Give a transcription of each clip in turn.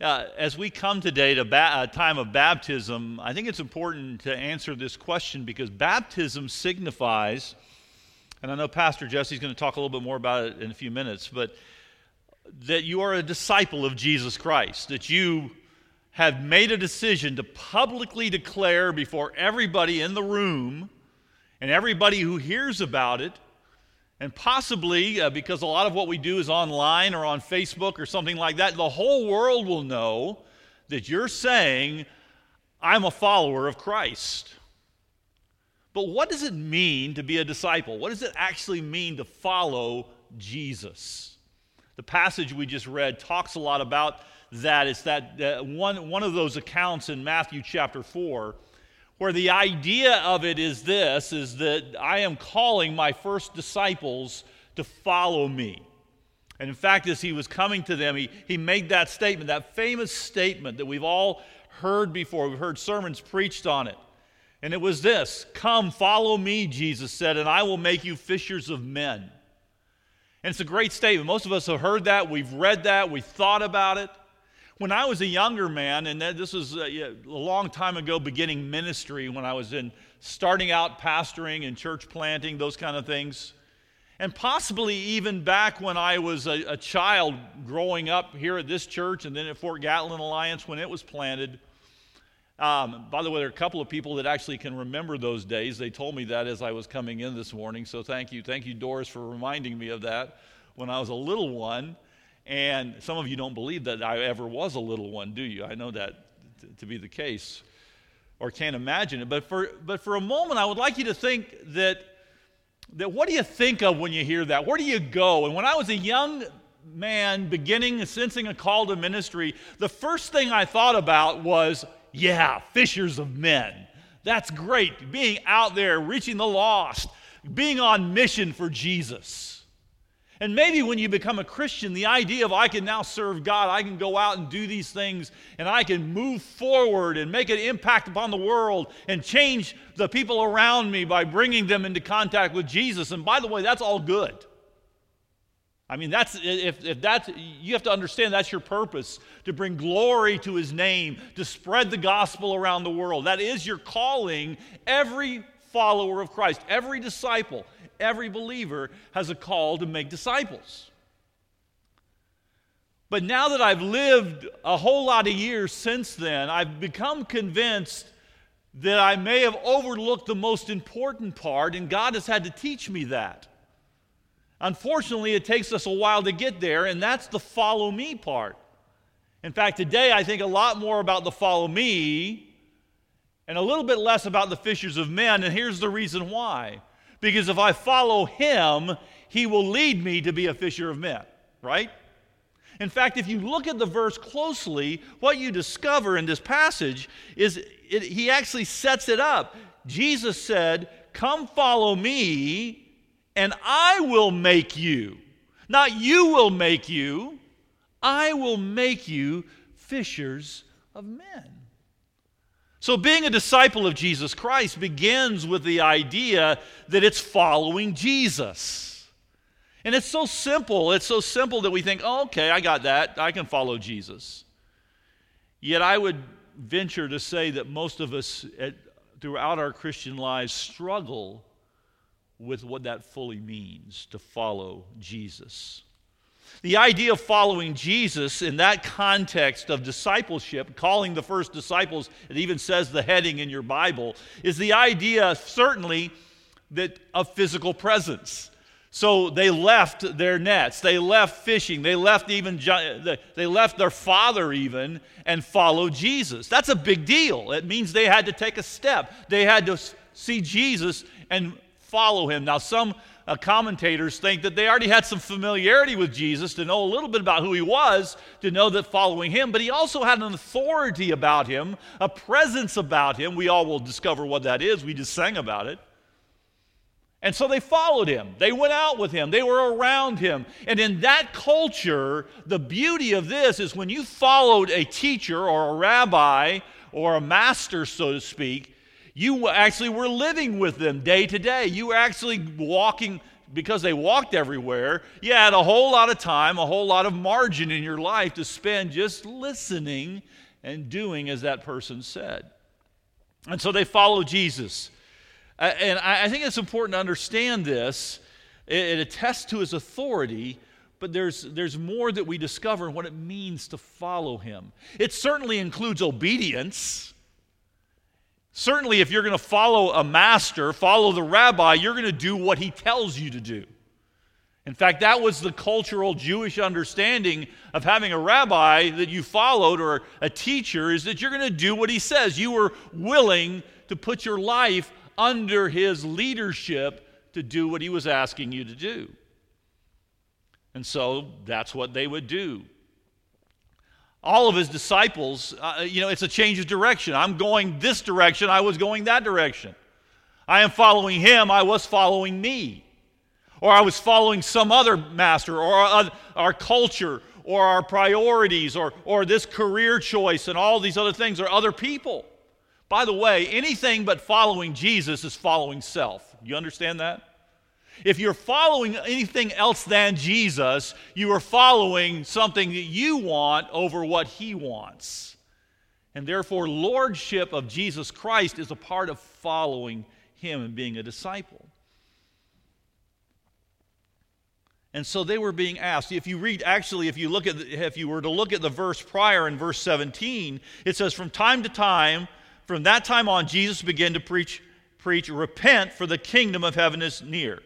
Uh, as we come today to ba- a time of baptism, I think it's important to answer this question because baptism signifies, and I know Pastor Jesse's going to talk a little bit more about it in a few minutes, but that you are a disciple of Jesus Christ, that you have made a decision to publicly declare before everybody in the room and everybody who hears about it and possibly, uh, because a lot of what we do is online or on Facebook or something like that, the whole world will know that you're saying, I'm a follower of Christ. But what does it mean to be a disciple? What does it actually mean to follow Jesus? The passage we just read talks a lot about that. It's that uh, one, one of those accounts in Matthew chapter 4 where the idea of it is this is that I am calling my first disciples to follow me. And in fact, as he was coming to them, he, he made that statement, that famous statement that we've all heard before. We've heard sermons preached on it. And it was this Come, follow me, Jesus said, and I will make you fishers of men. And it's a great statement. Most of us have heard that, we've read that, we've thought about it. When I was a younger man, and this was a, long time ago, beginning ministry, when I was in starting out pastoring and church planting, those kind of things, and possibly even back when I was a, a child growing up here at this church and then at Fort Gatlin Alliance when it was planted. Um, by the way, there are a couple of people that actually can remember those days. They told me that as I was coming in this morning. So thank you. Thank you, Doris, for reminding me of that when I was a little one. And some of you don't believe that I ever was a little one, do you? I know that to be the case or can't imagine it. But for, but for a moment, I would like you to think that, that what do you think of when you hear that? Where do you go? And when I was a young man beginning, sensing a call to ministry, the first thing I thought about was, yeah, fishers of men. That's great. Being out there, reaching the lost, being on mission for Jesus. And maybe when you become a Christian, the idea of I can now serve God, I can go out and do these things, and I can move forward and make an impact upon the world and change the people around me by bringing them into contact with Jesus. And by the way, that's all good. I mean, that's if, if that's you have to understand that's your purpose to bring glory to his name, to spread the gospel around the world. That is your calling. Every follower of Christ, every disciple, every believer has a call to make disciples. But now that I've lived a whole lot of years since then, I've become convinced that I may have overlooked the most important part, and God has had to teach me that. Unfortunately, it takes us a while to get there, and that's the follow me part. In fact, today I think a lot more about the follow me and a little bit less about the fishers of men, and here's the reason why because if I follow him, he will lead me to be a fisher of men, right? In fact, if you look at the verse closely, what you discover in this passage is it, he actually sets it up. Jesus said, Come follow me, and I will make you. Not you will make you, I will make you fishers of men. So, being a disciple of Jesus Christ begins with the idea that it's following Jesus. And it's so simple. It's so simple that we think, oh, okay, I got that. I can follow Jesus. Yet, I would venture to say that most of us at, throughout our Christian lives struggle with what that fully means to follow Jesus. The idea of following Jesus in that context of discipleship, calling the first disciples, it even says the heading in your Bible, is the idea certainly that of physical presence. So they left their nets, they left fishing, they left even they left their father even and followed Jesus. That's a big deal. It means they had to take a step. They had to see Jesus and follow him. Now some uh, commentators think that they already had some familiarity with Jesus to know a little bit about who he was, to know that following him, but he also had an authority about him, a presence about him. We all will discover what that is. We just sang about it. And so they followed him. They went out with him. They were around him. And in that culture, the beauty of this is when you followed a teacher or a rabbi or a master, so to speak, you actually were living with them day to day. You were actually walking because they walked everywhere, you had a whole lot of time, a whole lot of margin in your life to spend just listening and doing as that person said. And so they follow Jesus. And I think it's important to understand this. It attests to his authority, but there's, there's more that we discover in what it means to follow him. It certainly includes obedience. Certainly, if you're going to follow a master, follow the rabbi, you're going to do what he tells you to do. In fact, that was the cultural Jewish understanding of having a rabbi that you followed or a teacher is that you're going to do what he says. You were willing to put your life under his leadership to do what he was asking you to do. And so that's what they would do. All of his disciples, uh, you know, it's a change of direction. I'm going this direction, I was going that direction. I am following him, I was following me. Or I was following some other master, or our, our culture, or our priorities, or, or this career choice, and all these other things, or other people. By the way, anything but following Jesus is following self. You understand that? If you're following anything else than Jesus, you are following something that you want over what he wants. And therefore, lordship of Jesus Christ is a part of following him and being a disciple. And so they were being asked. If you read, actually, if you look at, the, if you were to look at the verse prior in verse 17, it says, "From time to time, from that time on, Jesus began to preach, preach, repent, for the kingdom of heaven is near."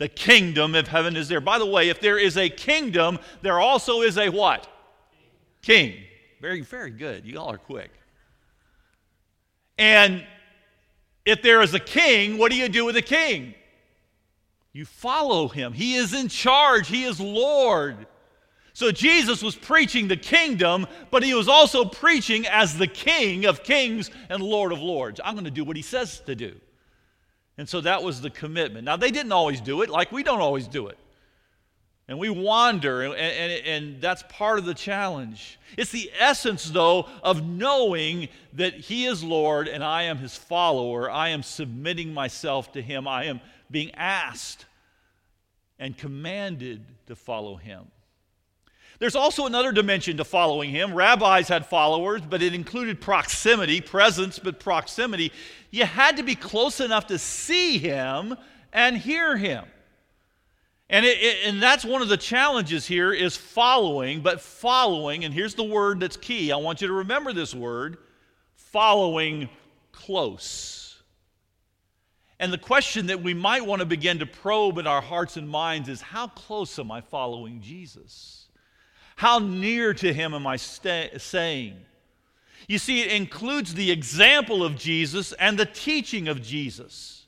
The kingdom of heaven is there. By the way, if there is a kingdom, there also is a what? King. Very, very good. You all are quick. And if there is a king, what do you do with a king? You follow him. He is in charge, he is Lord. So Jesus was preaching the kingdom, but he was also preaching as the king of kings and Lord of lords. I'm going to do what he says to do. And so that was the commitment. Now, they didn't always do it, like we don't always do it. And we wander, and, and, and, that's part of the challenge. It's the essence, though, of knowing that He is Lord and I am His follower. I am submitting myself to Him. I am being asked and commanded to follow Him. There's also another dimension to following him. Rabbis had followers, but it included proximity, presence, but proximity. You had to be close enough to see him and hear him. And, it, it, and that's one of the challenges here is following, but following, and here's the word that's key. I want you to remember this word following close. And the question that we might want to begin to probe in our hearts and minds is how close am I following Jesus? How near to him am I stay, saying? You see, it includes the example of Jesus and the teaching of Jesus.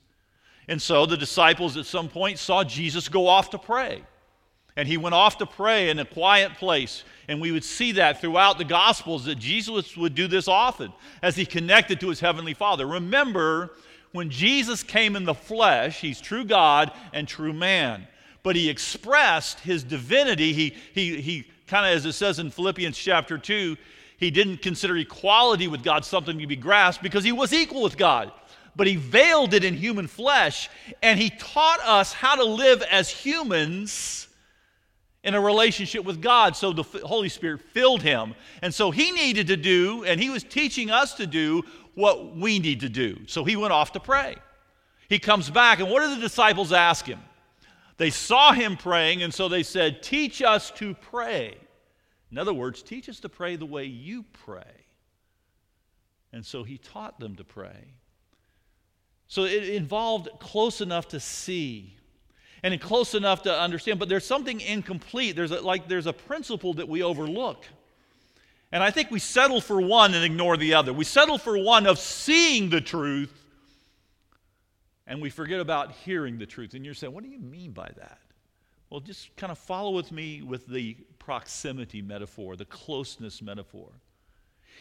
And so the disciples at some point saw Jesus go off to pray. And he went off to pray in a quiet place. And we would see that throughout the Gospels that Jesus would do this often as he connected to his heavenly Father. Remember, when Jesus came in the flesh, he's true God and true man. But he expressed his divinity. He, he, he kind of as it says in Philippians chapter 2, he didn't consider equality with God something to be grasped because he was equal with God. But he veiled it in human flesh and he taught us how to live as humans in a relationship with God. So the Holy Spirit filled him. And so he needed to do, and he was teaching us to do what we need to do. So he went off to pray. He comes back, and what do the disciples ask him? They saw him praying, and so they said, Teach us to pray. In other words, teach us to pray the way you pray. And so he taught them to pray. So it involved close enough to see and close enough to understand, but there's something incomplete. There's a, like there's a principle that we overlook. And I think we settle for one and ignore the other. We settle for one of seeing the truth and we forget about hearing the truth. And you're saying, what do you mean by that? Well, just kind of follow with me with the proximity metaphor, the closeness metaphor.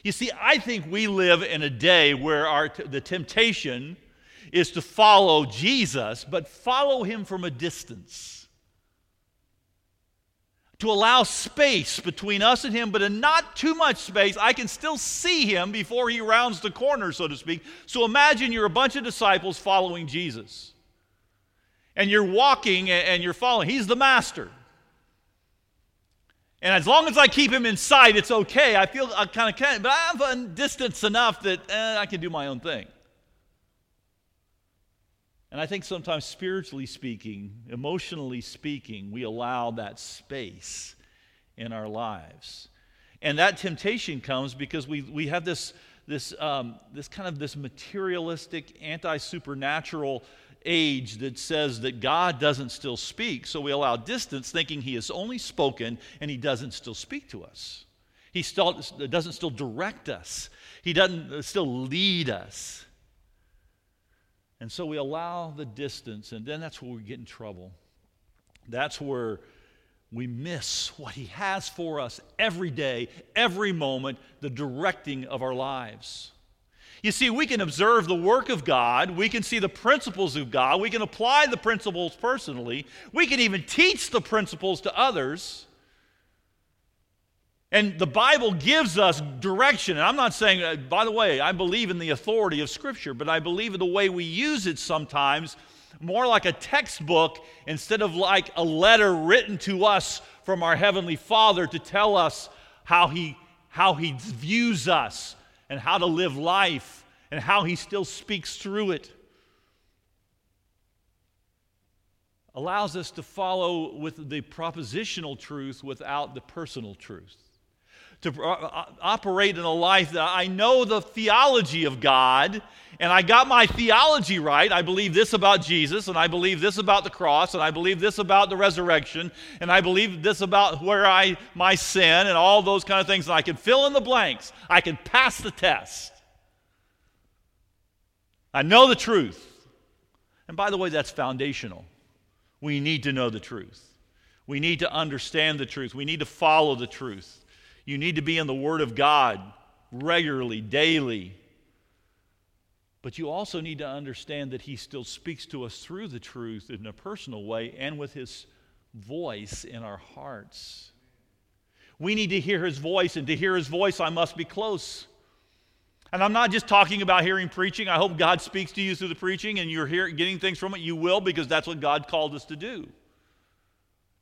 You see, I think we live in a day where our t- the temptation is to follow Jesus, but follow him from a distance to allow space between us and him, but in not too much space. I can still see him before he rounds the corner, so to speak. So imagine you're a bunch of disciples following Jesus. And you're walking and you're following. He's the master. And as long as I keep him in sight, it's okay. I feel I kind of can, but I have a distance enough that eh, I can do my own thing. And I think sometimes, spiritually speaking, emotionally speaking, we allow that space in our lives. And that temptation comes because we, we have this, this, um, this kind of this materialistic, anti supernatural age that says that God doesn't still speak. So we allow distance, thinking He has only spoken and He doesn't still speak to us. He still, doesn't still direct us, He doesn't still lead us. And so we allow the distance, and then that's where we get in trouble. That's where we miss what He has for us every day, every moment, the directing of our lives. You see, we can observe the work of God, we can see the principles of God, we can apply the principles personally, we can even teach the principles to others. And the Bible gives us direction. And I'm not saying, uh, by the way, I believe in the authority of Scripture, but I believe in the way we use it sometimes more like a textbook instead of like a letter written to us from our Heavenly Father to tell us how He, how he views us and how to live life and how He still speaks through it. Allows us to follow with the propositional truth without the personal truth to uh, uh, operate in a life that I know the theology of God and I got my theology right. I believe this about Jesus, and I believe this about the cross, and I believe this about the resurrection, and I believe this about where I my sin and all those kind of things, and I can fill in the blanks. I can pass the test. I know the truth. And by the way, that's foundational. We need to know the truth. We need to understand the truth. We need to follow the truth. You need to be in the Word of God regularly, daily. But you also need to understand that He still speaks to us through the truth in a personal way and with His voice in our hearts. We need to hear His voice, and to hear His voice, I must be close. And I'm not just talking about hearing preaching. I hope God speaks to you through the preaching and you're hearing, getting things from it. You will because that's what God called us to do.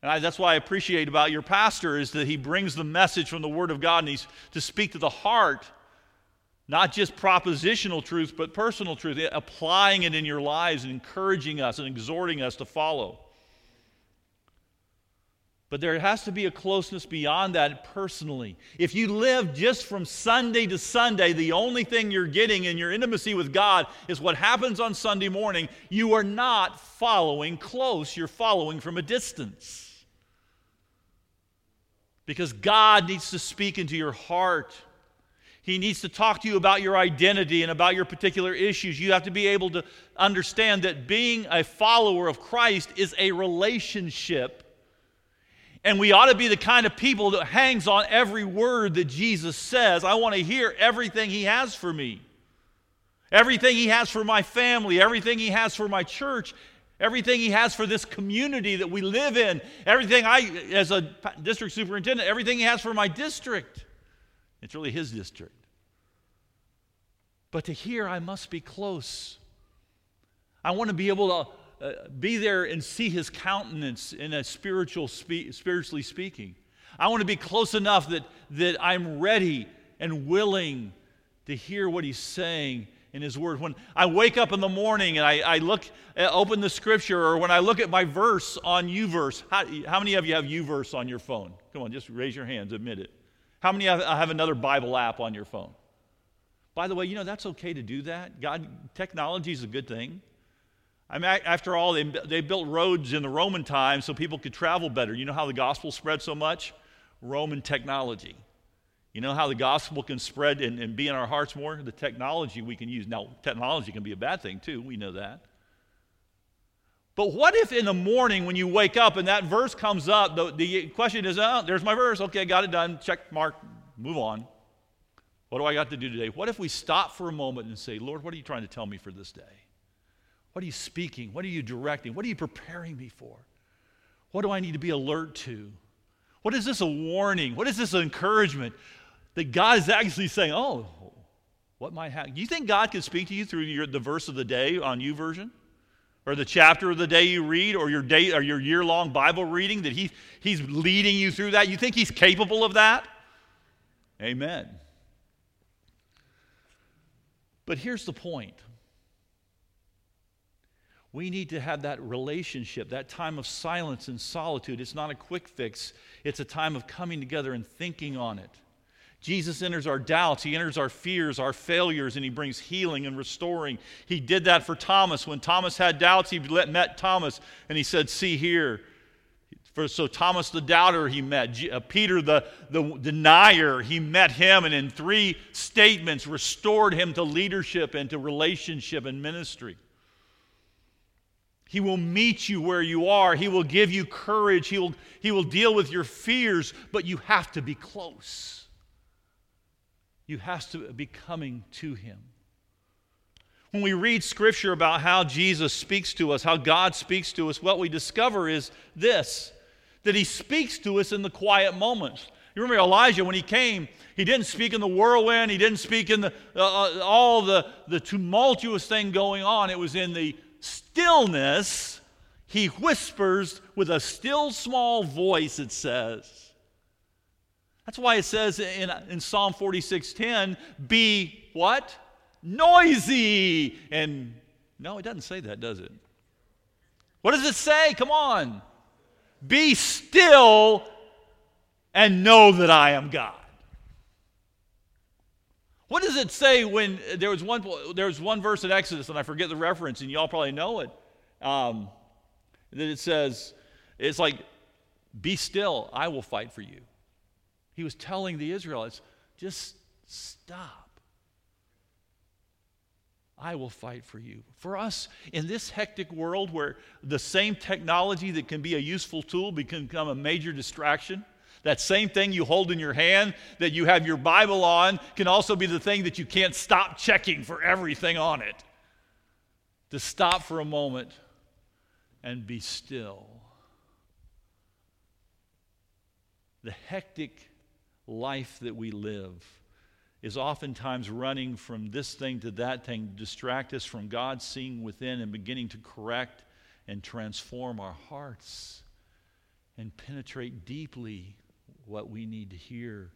And I, that's why I appreciate about your pastor is that he brings the message from the Word of God and he's to speak to the heart, not just propositional truth, but personal truth, applying it in your lives and encouraging us and exhorting us to follow. But there has to be a closeness beyond that personally. If you live just from Sunday to Sunday, the only thing you're getting in your intimacy with God is what happens on Sunday morning, you are not following close, you're following from a distance. Because God needs to speak into your heart. He needs to talk to you about your identity and about your particular issues. You have to be able to understand that being a follower of Christ is a relationship. And we ought to be the kind of people that hangs on every word that Jesus says. I want to hear everything He has for me. Everything He has for my family, everything He has for my church, everything he has for this community that we live in, everything I, as a district superintendent, everything he has for my district. It's really his district. But to hear, I must be close. I want to be able to uh, be there and see his countenance in a spiritual spe- spiritually speaking. I want to be close enough that, that I'm ready and willing to hear what he's saying in His Word. When I wake up in the morning and I, I look, uh, open the Scripture, or when I look at my verse on YouVerse, how, how many of you have YouVerse on your phone? Come on, just raise your hands, admit it. How many have, have another Bible app on your phone? By the way, you know that's okay to do that. God, technology is a good thing. I mean, after all, they, they built roads in the Roman times so people could travel better. You know how the gospel spread so much? Roman technology. You know how the gospel can spread and, and be in our hearts more? The technology we can use. Now, technology can be a bad thing too. We know that. But what if in the morning when you wake up and that verse comes up, the, the question is, oh, there's my verse. Okay, got it done. Check, mark, move on. What do I got to do today? What if we stop for a moment and say, Lord, what are you trying to tell me for this day? What are you speaking? What are you directing? What are you preparing me for? What do I need to be alert to? What is this a warning? What is this an encouragement? That God is actually saying, oh, what might happen? You think God can speak to you through your, the verse of the day on YouVersion? or the chapter of the day you read or your day or your year-long Bible reading that he, he's leading you through that? You think he's capable of that? Amen. But here's the point. We need to have that relationship, that time of silence and solitude. It's not a quick fix, it's a time of coming together and thinking on it. Jesus enters our doubts, he enters our fears, our failures, and he brings healing and restoring. He did that for Thomas. When Thomas had doubts, he met Thomas and he said, See here. So Thomas the doubter he met, uh, Peter the, the denier, he met him, and in three statements restored him to leadership and to relationship and ministry. He will meet you where you are. He will give you courage. He will, he will deal with your fears, but you have to be close. You have to be coming to Him. When we read scripture about how Jesus speaks to us, how God speaks to us, what we discover is this that He speaks to us in the quiet moments. You remember Elijah when he came, he didn't speak in the whirlwind, he didn't speak in the, uh, uh all the, the tumultuous thing going on. It was in the stillness, he whispers with a still small voice, it says. That's why it says in, in Psalm 46:10, be what? Noisy. And no, it doesn't say that, does it? What does it say? Come on. Be still and know that I am God. What does it say when there was one there was one verse in Exodus and I forget the reference and y'all probably know it. Um, that it says it's like, "Be still, I will fight for you." He was telling the Israelites, "Just stop. I will fight for you." For us in this hectic world where the same technology that can be a useful tool can become a major distraction that same thing you hold in your hand that you have your Bible on can also be the thing that you can't stop checking for everything on it. To stop for a moment and be still. The hectic life that we live is oftentimes running from this thing to that thing to distract us from God seeing within and beginning to correct and transform our hearts and penetrate deeply what we need to hear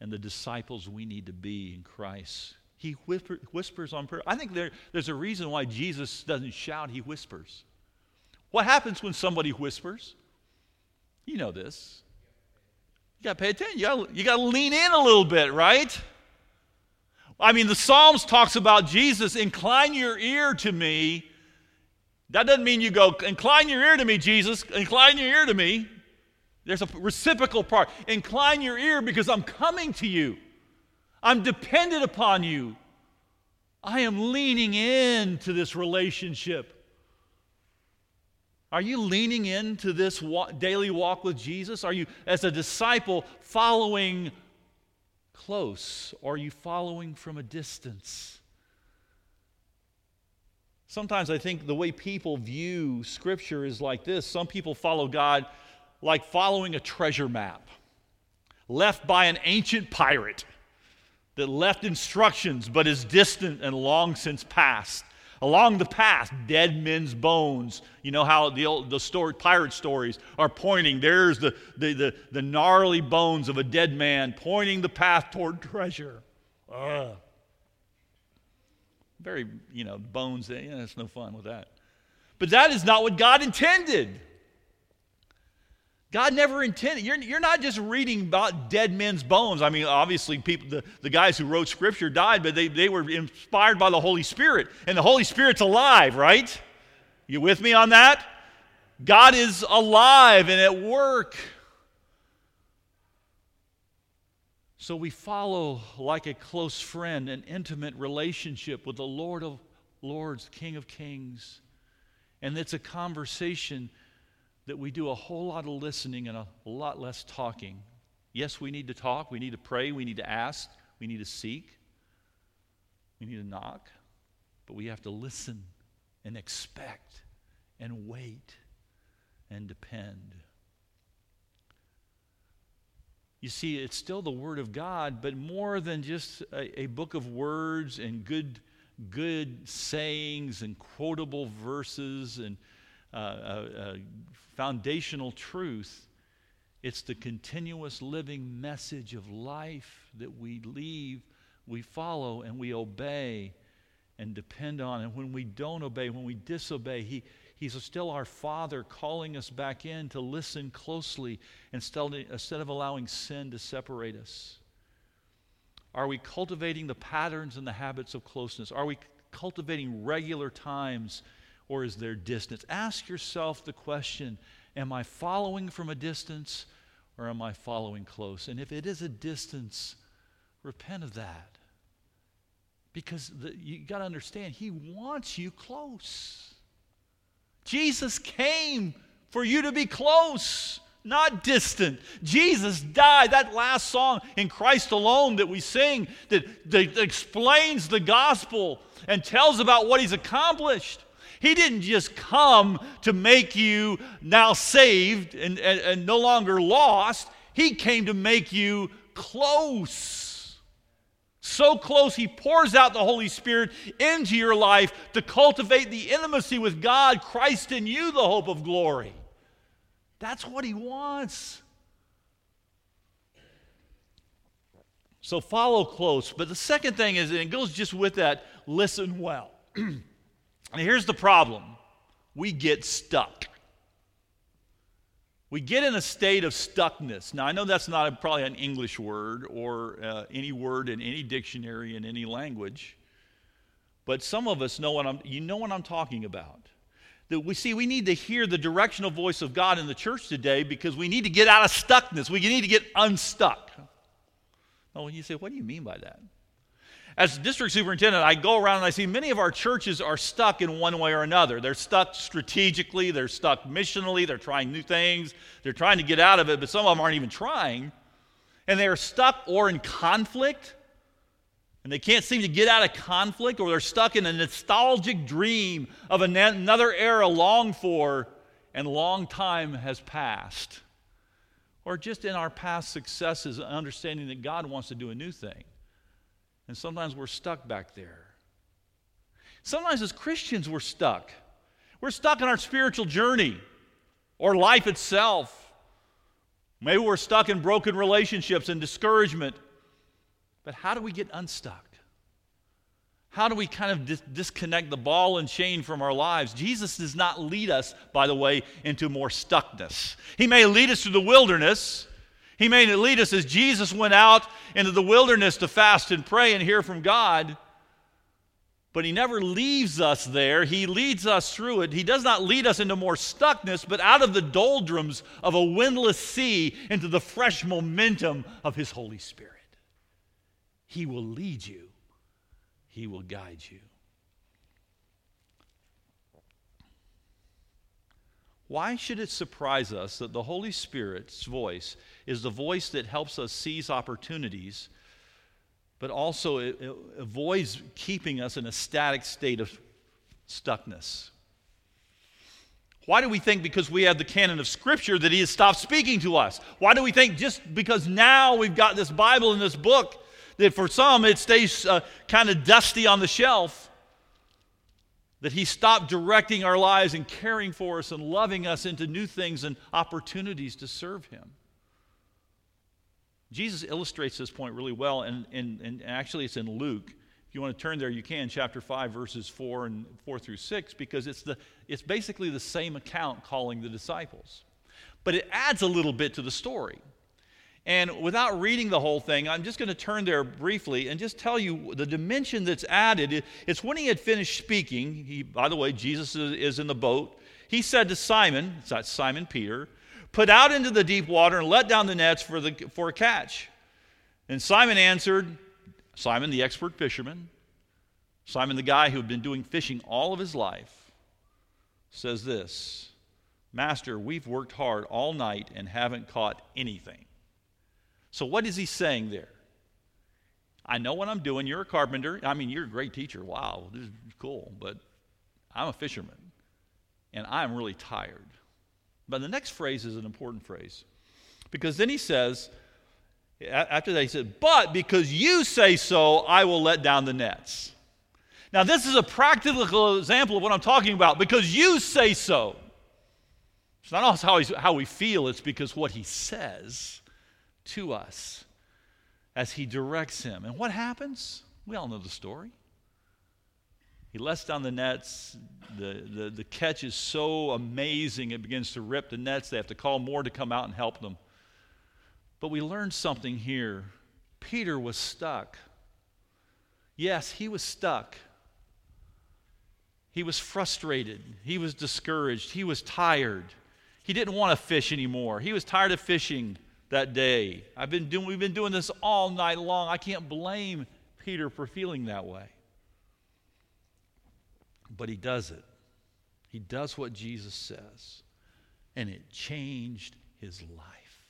and the disciples we need to be in Christ. He whisper, whispers on prayer. I think there, there's a reason why Jesus doesn't shout, he whispers. What happens when somebody whispers? You know this. You got to pay attention. You got you to lean in a little bit, right? I mean, the Psalms talks about Jesus, incline your ear to me. That doesn't mean you go, incline your ear to me, Jesus, incline your ear to me. There's a reciprocal part. Incline your ear because I'm coming to you. I'm dependent upon you. I am leaning into this relationship. Are you leaning into this daily walk with Jesus? Are you, as a disciple, following close? Or are you following from a distance? Sometimes I think the way people view Scripture is like this some people follow God like following a treasure map left by an ancient pirate that left instructions but is distant and long since past. Along the path, dead men's bones. You know how the, old, the story, pirate stories are pointing. There's the, the, the, the gnarly bones of a dead man pointing the path toward treasure. Ugh. Very, you know, bones, yeah, it's no fun with that. But that is not what God intended. God never intended. You're, you're not just reading about dead men's bones. I mean, obviously, people, the, the guys who wrote Scripture died, but they, they were inspired by the Holy Spirit. And the Holy Spirit's alive, right? You with me on that? God is alive and at work. So we follow like a close friend, an intimate relationship with the Lord of Lords, King of Kings. And it's a conversation that we do a whole lot of listening and a lot less talking. Yes, we need to talk, we need to pray, we need to ask, we need to seek, we need to knock, but we have to listen and expect and wait and depend. You see, it's still the Word of God, but more than just a, a book of words and good good sayings and quotable verses and uh, uh, uh, foundational truth. It's the continuous living message of life that we leave, we follow, and we obey and depend on. And when we don't obey, when we disobey, he, He's still our Father calling us back in to listen closely instead, instead of allowing sin to separate us. Are we cultivating the patterns and the habits of closeness? Are we cultivating regular times or is there distance? Ask yourself the question Am I following from a distance or am I following close? And if it is a distance, repent of that. Because the, you got to understand, He wants you close. Jesus came for you to be close, not distant. Jesus died. That last song in Christ alone that we sing that, that explains the gospel and tells about what He's accomplished. He didn't just come to make you now saved and, and, and no longer lost, He came to make you close. So close, He pours out the Holy Spirit into your life to cultivate the intimacy with God, Christ in you, the hope of glory. That's what He wants. So follow close. But the second thing is, and it goes just with that, listen well. and here's the problem we get stuck we get in a state of stuckness. Now, I know that's not a, probably an English word or uh, any word in any dictionary in any language, but some of us know what I'm, you know what I'm talking about. That we see we need to hear the directional voice of God in the church today because we need to get out of stuckness. We need to get unstuck. Oh, you say, what do you mean by that? As district superintendent, I go around and I see many of our churches are stuck in one way or another. They're stuck strategically, they're stuck missionally, they're trying new things, they're trying to get out of it, but some of them aren't even trying. And they're stuck or in conflict, and they can't seem to get out of conflict, or they're stuck in a nostalgic dream of another era longed for and long time has passed. Or just in our past successes, understanding that God wants to do a new thing. And sometimes we're stuck back there. Sometimes as Christians, we're stuck. We're stuck in our spiritual journey or life itself. Maybe we're stuck in broken relationships and discouragement. But how do we get unstuck? How do we kind of dis- disconnect the ball and chain from our lives? Jesus does not lead us, by the way, into more stuckness. He may lead us through the wilderness, he may lead us as Jesus went out into the wilderness to fast and pray and hear from God, but He never leaves us there. He leads us through it. He does not lead us into more stuckness, but out of the doldrums of a windless sea into the fresh momentum of His Holy Spirit. He will lead you, He will guide you. Why should it surprise us that the Holy Spirit's voice is the voice that helps us seize opportunities, but also it, it avoids keeping us in a static state of stuckness? Why do we think because we have the canon of Scripture that He has stopped speaking to us? Why do we think just because now we've got this Bible and this book that for some it stays uh, kind of dusty on the shelf? That He stopped directing our lives and caring for us and loving us into new things and opportunities to serve Him. Jesus illustrates this point really well, and, and, and actually it's in Luke. If you want to turn there, you can, chapter 5, verses 4 and 4 through 6, because it's, the, it's basically the same account calling the disciples. But it adds a little bit to the story. And without reading the whole thing, I'm just going to turn there briefly and just tell you the dimension that's added. It's when he had finished speaking. He, by the way, Jesus is in the boat. He said to Simon, that's Simon Peter, put out into the deep water and let down the nets for, the, for a catch. And Simon answered, Simon, the expert fisherman, Simon, the guy who had been doing fishing all of his life, says this Master, we've worked hard all night and haven't caught anything. So, what is he saying there? I know what I'm doing. You're a carpenter. I mean, you're a great teacher. Wow, this is cool. But I'm a fisherman, and I'm really tired. But the next phrase is an important phrase because then he says, after that, he said, But because you say so, I will let down the nets. Now, this is a practical example of what I'm talking about because you say so. It's not how, how we feel, it's because what he says to us as he directs him. And what happens? We all know the story. He lets down the nets. The, the, the catch is so amazing, it begins to rip the nets. They have to call more to come out and help them. But we learned something here. Peter was stuck. Yes, he was stuck. He was frustrated. He was discouraged. He was tired. He didn't want to fish anymore. He was tired of fishing that day. I've been doing, we've been doing this all night long. I can't blame Peter for feeling that way. But he does it. He does what Jesus says, and it changed his life.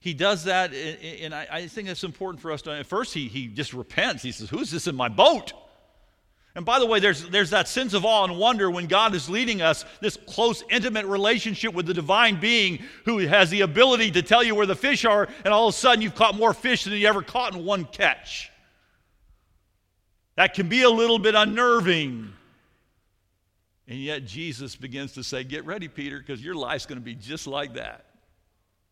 He does that, and I think that's important for us to. At first, he, he just repents. He says, Who's this in my boat? And by the way, there's, there's that sense of awe and wonder when God is leading us, this close, intimate relationship with the divine being who has the ability to tell you where the fish are, and all of a sudden you've caught more fish than you ever caught in one catch. That can be a little bit unnerving. And yet Jesus begins to say, Get ready, Peter, because your life's going to be just like that.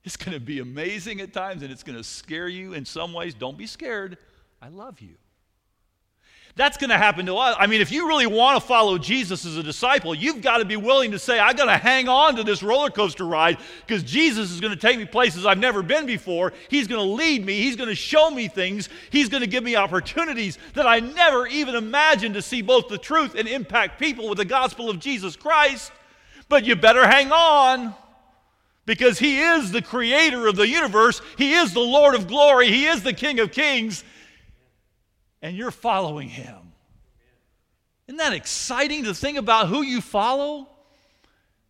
It's going to be amazing at times and it's going to scare you in some ways. Don't be scared. I love you. That's going to happen to us. I mean, if you really want to follow Jesus as a disciple, you've got to be willing to say, I got to hang on to this roller coaster ride because Jesus is going to take me places I've never been before. He's going to lead me. He's going to show me things. He's going to give me opportunities that I never even imagined to see both the truth and impact people with the gospel of Jesus Christ. But you better hang on because He is the creator of the universe. He is the Lord of glory. He is the King of kings and you're following him. Isn't that exciting to think about who you follow?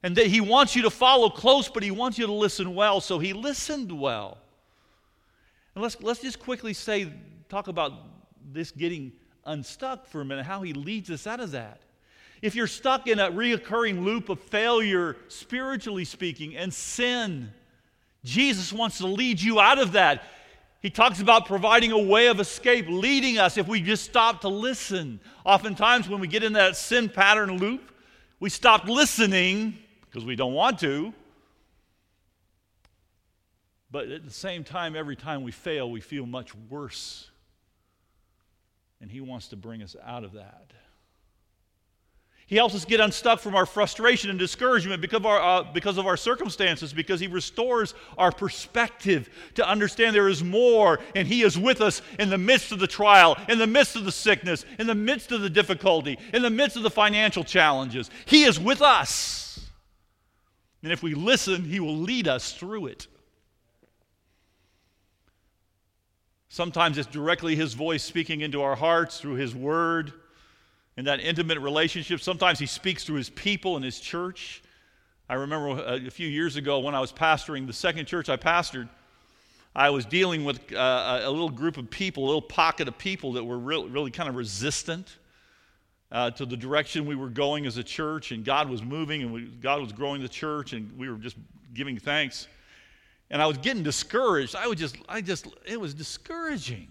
And that he wants you to follow close, but he wants you to listen well. So he listened well. And let's, let's just quickly say, talk about this getting unstuck for a minute, how he leads us out of that. If you're stuck in a reoccurring loop of failure, spiritually speaking, and sin, Jesus wants to lead you out of that. He talks about providing a way of escape, leading us if we just stop to listen. Oftentimes, when we get in that sin pattern loop, we stop listening because we don't want to. But at the same time, every time we fail, we feel much worse. And He wants to bring us out of that. He helps us get unstuck from our frustration and discouragement because of, our, uh, because of our circumstances, because He restores our perspective to understand there is more, and He is with us in the midst of the trial, in the midst of the sickness, in the midst of the difficulty, in the midst of the financial challenges. He is with us. And if we listen, He will lead us through it. Sometimes it's directly His voice speaking into our hearts through His Word in that intimate relationship. Sometimes he speaks through his people and his church. I remember a, few years ago when I was pastoring the second church I pastored, I was dealing with uh, a little group of people, a little pocket of people that were really, really kind of resistant uh, to the direction we were going as a church, and God was moving, and we, God was growing the church, and we were just giving thanks. And I was getting discouraged. I was just, I just, it was discouraging.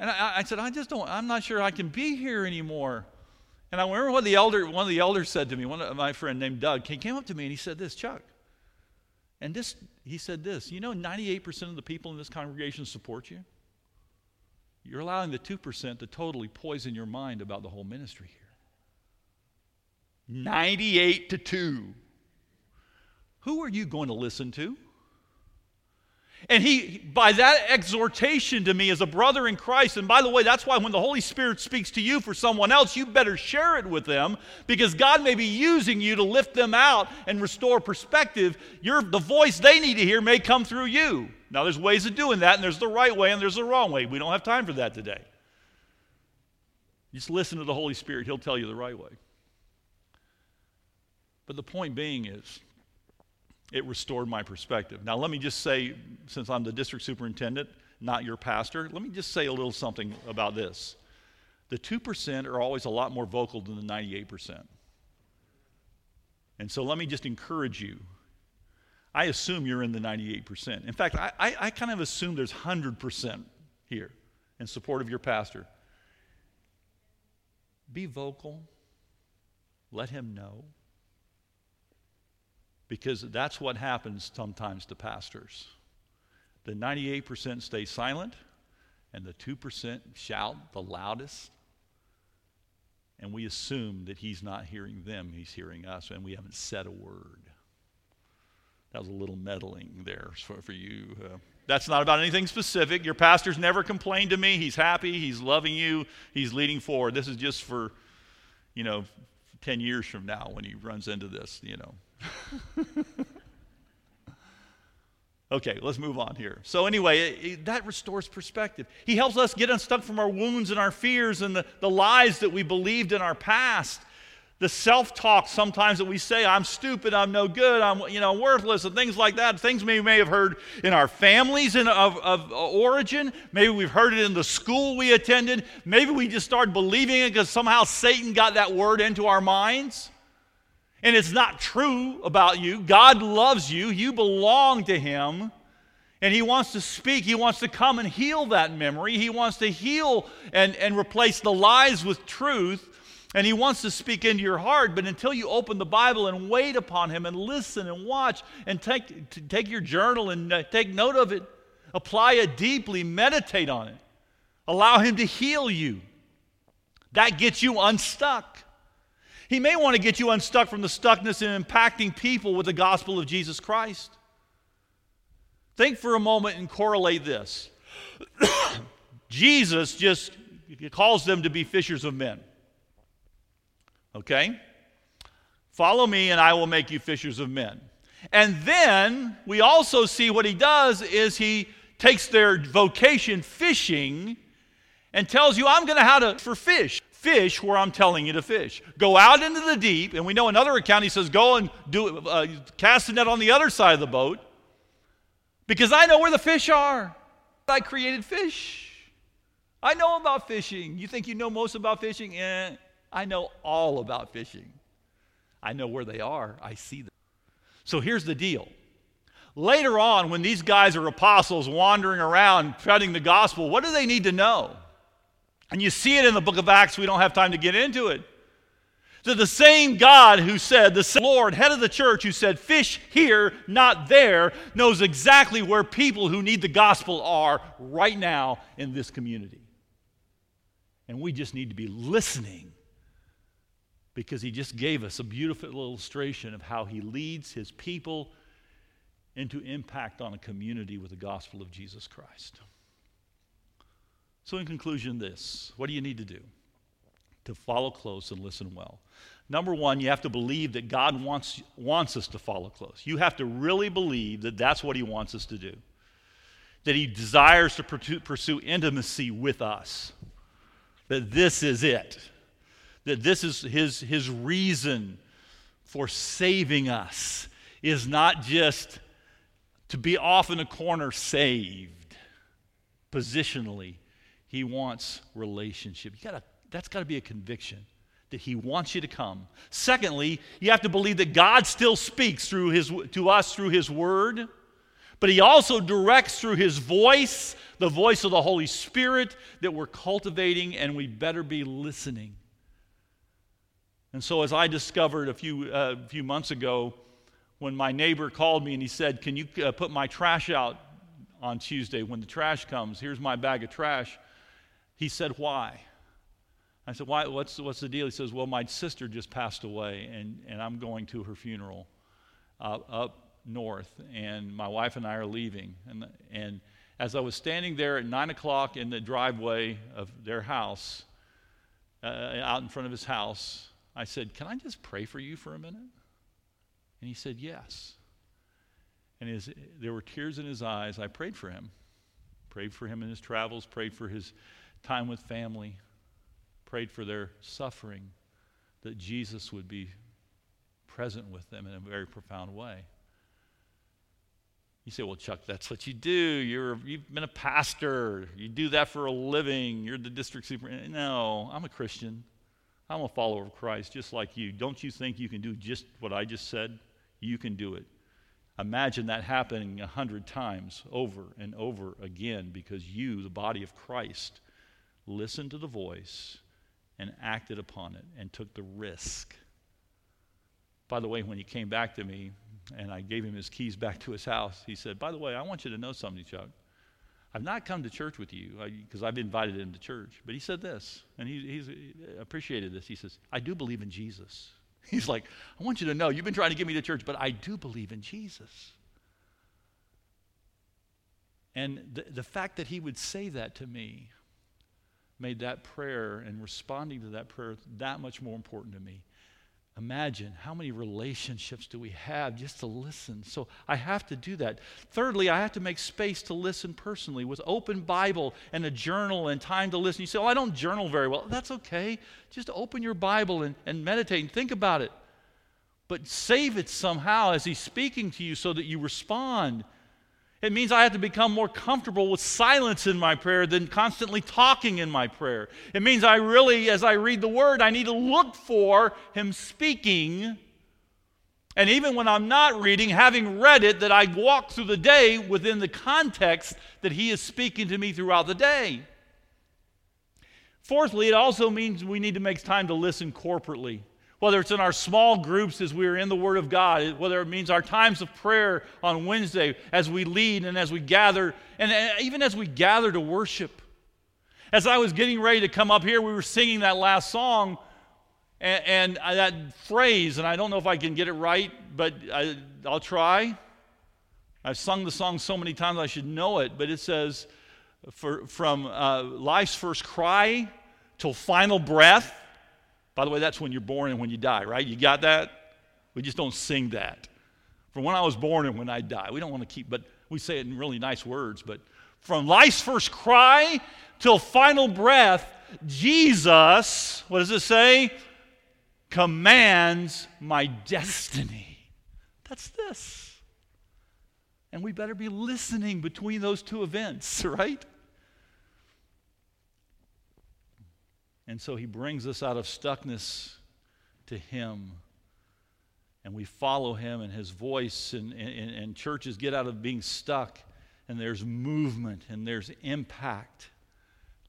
And I, I, said, I just don't, I'm not sure I can be here anymore. And I remember what the elder, one of the elders said to me, one of my friend named Doug, he came up to me and he said this, Chuck. And this, he said this, you know, 98% of the people in this congregation support you. You're allowing the 2% to totally poison your mind about the whole ministry here. 98 to 2. Who are you going to listen to? And he, by that exhortation to me as a brother in Christ, and by the way, that's why when the Holy Spirit speaks to you for someone else, you better share it with them because God may be using you to lift them out and restore perspective. Your, the voice they need to hear may come through you. Now, there's ways of doing that, and there's the right way and there's the wrong way. We don't have time for that today. Just listen to the Holy Spirit, He'll tell you the right way. But the point being is, it restored my perspective. Now, let me just say, since I'm the district superintendent, not your pastor, let me just say a little something about this. The 2% are always a lot more vocal than the 98%. And so let me just encourage you. I assume you're in the 98%. In fact, I, I, I kind of assume there's 100% here. in support of your pastor, be vocal. Let him know. Because that's what happens sometimes to pastors. The 98% stay silent, and the 2% shout the loudest. And we assume that he's not hearing them, he's hearing us, and we haven't said a word. That was a little meddling there for, for you. Uh, that's not about anything specific. Your pastor's never complained to me. He's happy. He's loving you. He's leading forward. This is just for, you know, 10 years from now when he runs into this, you know. okay, let's move on here. So, anyway, it, it, that restores perspective. He helps us get unstuck from our wounds and our fears and the, the lies that we believed in our past. The self-talk sometimes that we say i'm stupid i'm no good i'm you know worthless and things like that. Things we may have heard in our families in, of, of origin. Maybe we've heard it in the school we attended. Maybe we just started believing it because somehow satan got that word into our minds and it's not true about you. God loves you. You belong to him. And he wants to speak. He wants to come and heal that memory. He wants to heal and, and replace the lies with truth. And he wants to speak into your heart, but until you open the Bible and wait upon him and listen and watch and take, take your journal and uh, take note of it, apply it deeply, meditate on it, allow him to heal you. That gets you unstuck. He may want to get you unstuck from the stuckness in impacting people with the gospel of Jesus Christ. Think for a moment and correlate this. Jesus just calls them to be fishers of men. Okay? Follow me, and I will make you fishers of men. And then we also see what he does is he takes their vocation fishing and tells you, I'm going to how to for fish. Fish where I'm telling you to fish. Go out into the deep, and we know another account he says, go and do uh, cast the net on the other side of the boat, because I know where the fish are. I created fish. I know about fishing. You think you know most about fishing? Eh, I know all about fishing. I know where they are, I see them. So here's the deal. Later on, when these guys are apostles wandering around spreading the gospel, what do they need to know? And you see it in the book of Acts, we don't have time to get into it. So the same God who said, the Lord, head of the church, who said, fish here, not there, knows exactly where people who need the gospel are right now in this community. And we just need to be listening because he just gave us a beautiful illustration of how he leads his people into impact on a community with the gospel of Jesus Christ. So, in conclusion, this what do you need to do? To follow close and listen well. Number one, you have to believe that God wants, wants us to follow close. You have to really believe that that's what He wants us to do, that He desires to pursue intimacy with us, that this is it that this is his, his reason for saving us is not just to be off in a corner saved positionally he wants relationship you gotta, that's got to be a conviction that he wants you to come secondly you have to believe that god still speaks through his, to us through his word but he also directs through his voice the voice of the holy spirit that we're cultivating and we better be listening and so, as I discovered a few, uh, few months ago, when my neighbor called me and he said, Can you uh, put my trash out on Tuesday when the trash comes? Here's my bag of trash. He said, Why? I said, Why? What's, what's the deal? He says, Well, my sister just passed away, and, and I'm going to her funeral uh, up north, and my wife and I are leaving. And, and as I was standing there at 9 o'clock in the driveway of their house, uh, out in front of his house, I said, Can I just pray for you for a minute? And he said, Yes. And his, there were tears in his eyes. I prayed for him. Prayed for him in his travels, prayed for his time with family, prayed for their suffering, that Jesus would be present with them in a very profound way. You say, well, Chuck, that's what you do. You're, you've been a pastor. You do that for a living. You're the district superintendent. No, I'm a Christian. I'm a follower of Christ just like you. Don't you think you can do just what I just said? You can do it. Imagine that happening a hundred times over and over again because you, the body of Christ, listened to the voice and acted upon it and took the risk. By the way, when he came back to me and I gave him his keys back to his house, he said, By the way, I want you to know something, Chuck. I've not come to church with you uh, because I've invited him to church. But he said this, and he, he's he appreciated this. He says, I do believe in Jesus. He's like, I want you to know, you've been trying to get me to church, but I do believe in Jesus. And the, the fact that he would say that to me made that prayer and responding to that prayer that much more important to me. Imagine how many relationships do we have just to listen. So I have to do that. Thirdly, I have to make space to listen personally with open Bible and a journal and time to listen. You say, Oh, I don't journal very well. That's okay. Just open your Bible and, and meditate and think about it. But save it somehow as He's speaking to you so that you respond it means I have to become more comfortable with silence in my prayer than constantly talking in my prayer. It means I really, as I read the word, I need to look for Him speaking. And even when I'm not reading, having read it, that I walk through the day within the context that He is speaking to me throughout the day. Fourthly, it also means we need to make time to listen corporately whether it's in our small groups as we're in the Word of God, whether it means our times of prayer on Wednesday as we lead and as we gather, and even as we gather to worship. As I was getting ready to come up here, we were singing that last song, and, and that phrase, and I don't know if I can get it right, but I, I'll try. I've sung the song so many times I should know it, but it says, for, from uh, life's first cry till final breath, by the way, that's when you're born and when you die, right? You got that? We just don't sing that. From when I was born and when I die. We don't want to keep, but we say it in really nice words. But from life's first cry till final breath, Jesus, what does it say? Commands my destiny. That's this. And we better be listening between those two events, right? And so he brings us out of stuckness to him. And we follow him and his voice, and, and, and churches get out of being stuck, and there's movement and there's impact.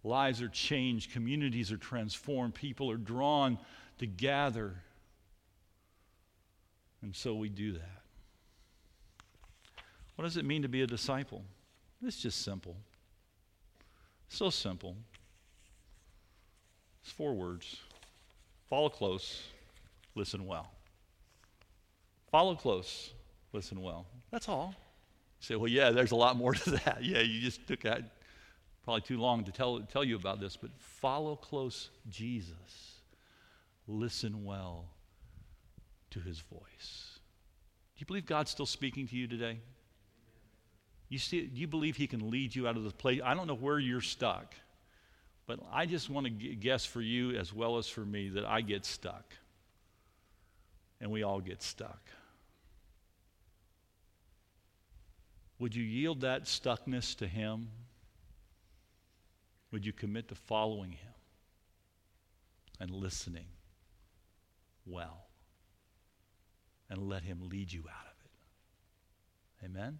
Lives are changed, communities are transformed, people are drawn to gather. And so we do that. What does it mean to be a disciple? It's just simple. So simple. It's four words follow close, listen well. Follow close, listen well. That's all. You say, well, yeah, there's a lot more to that. Yeah, you just took that probably too long to tell, tell you about this, but follow close Jesus. Listen well to his voice. Do you believe God's still speaking to you today? You see, do you believe he can lead you out of the place? I don't know where you're stuck. But I just want to guess for you as well as for me that I get stuck. And we all get stuck. Would you yield that stuckness to Him? Would you commit to following Him and listening well? And let Him lead you out of it. Amen?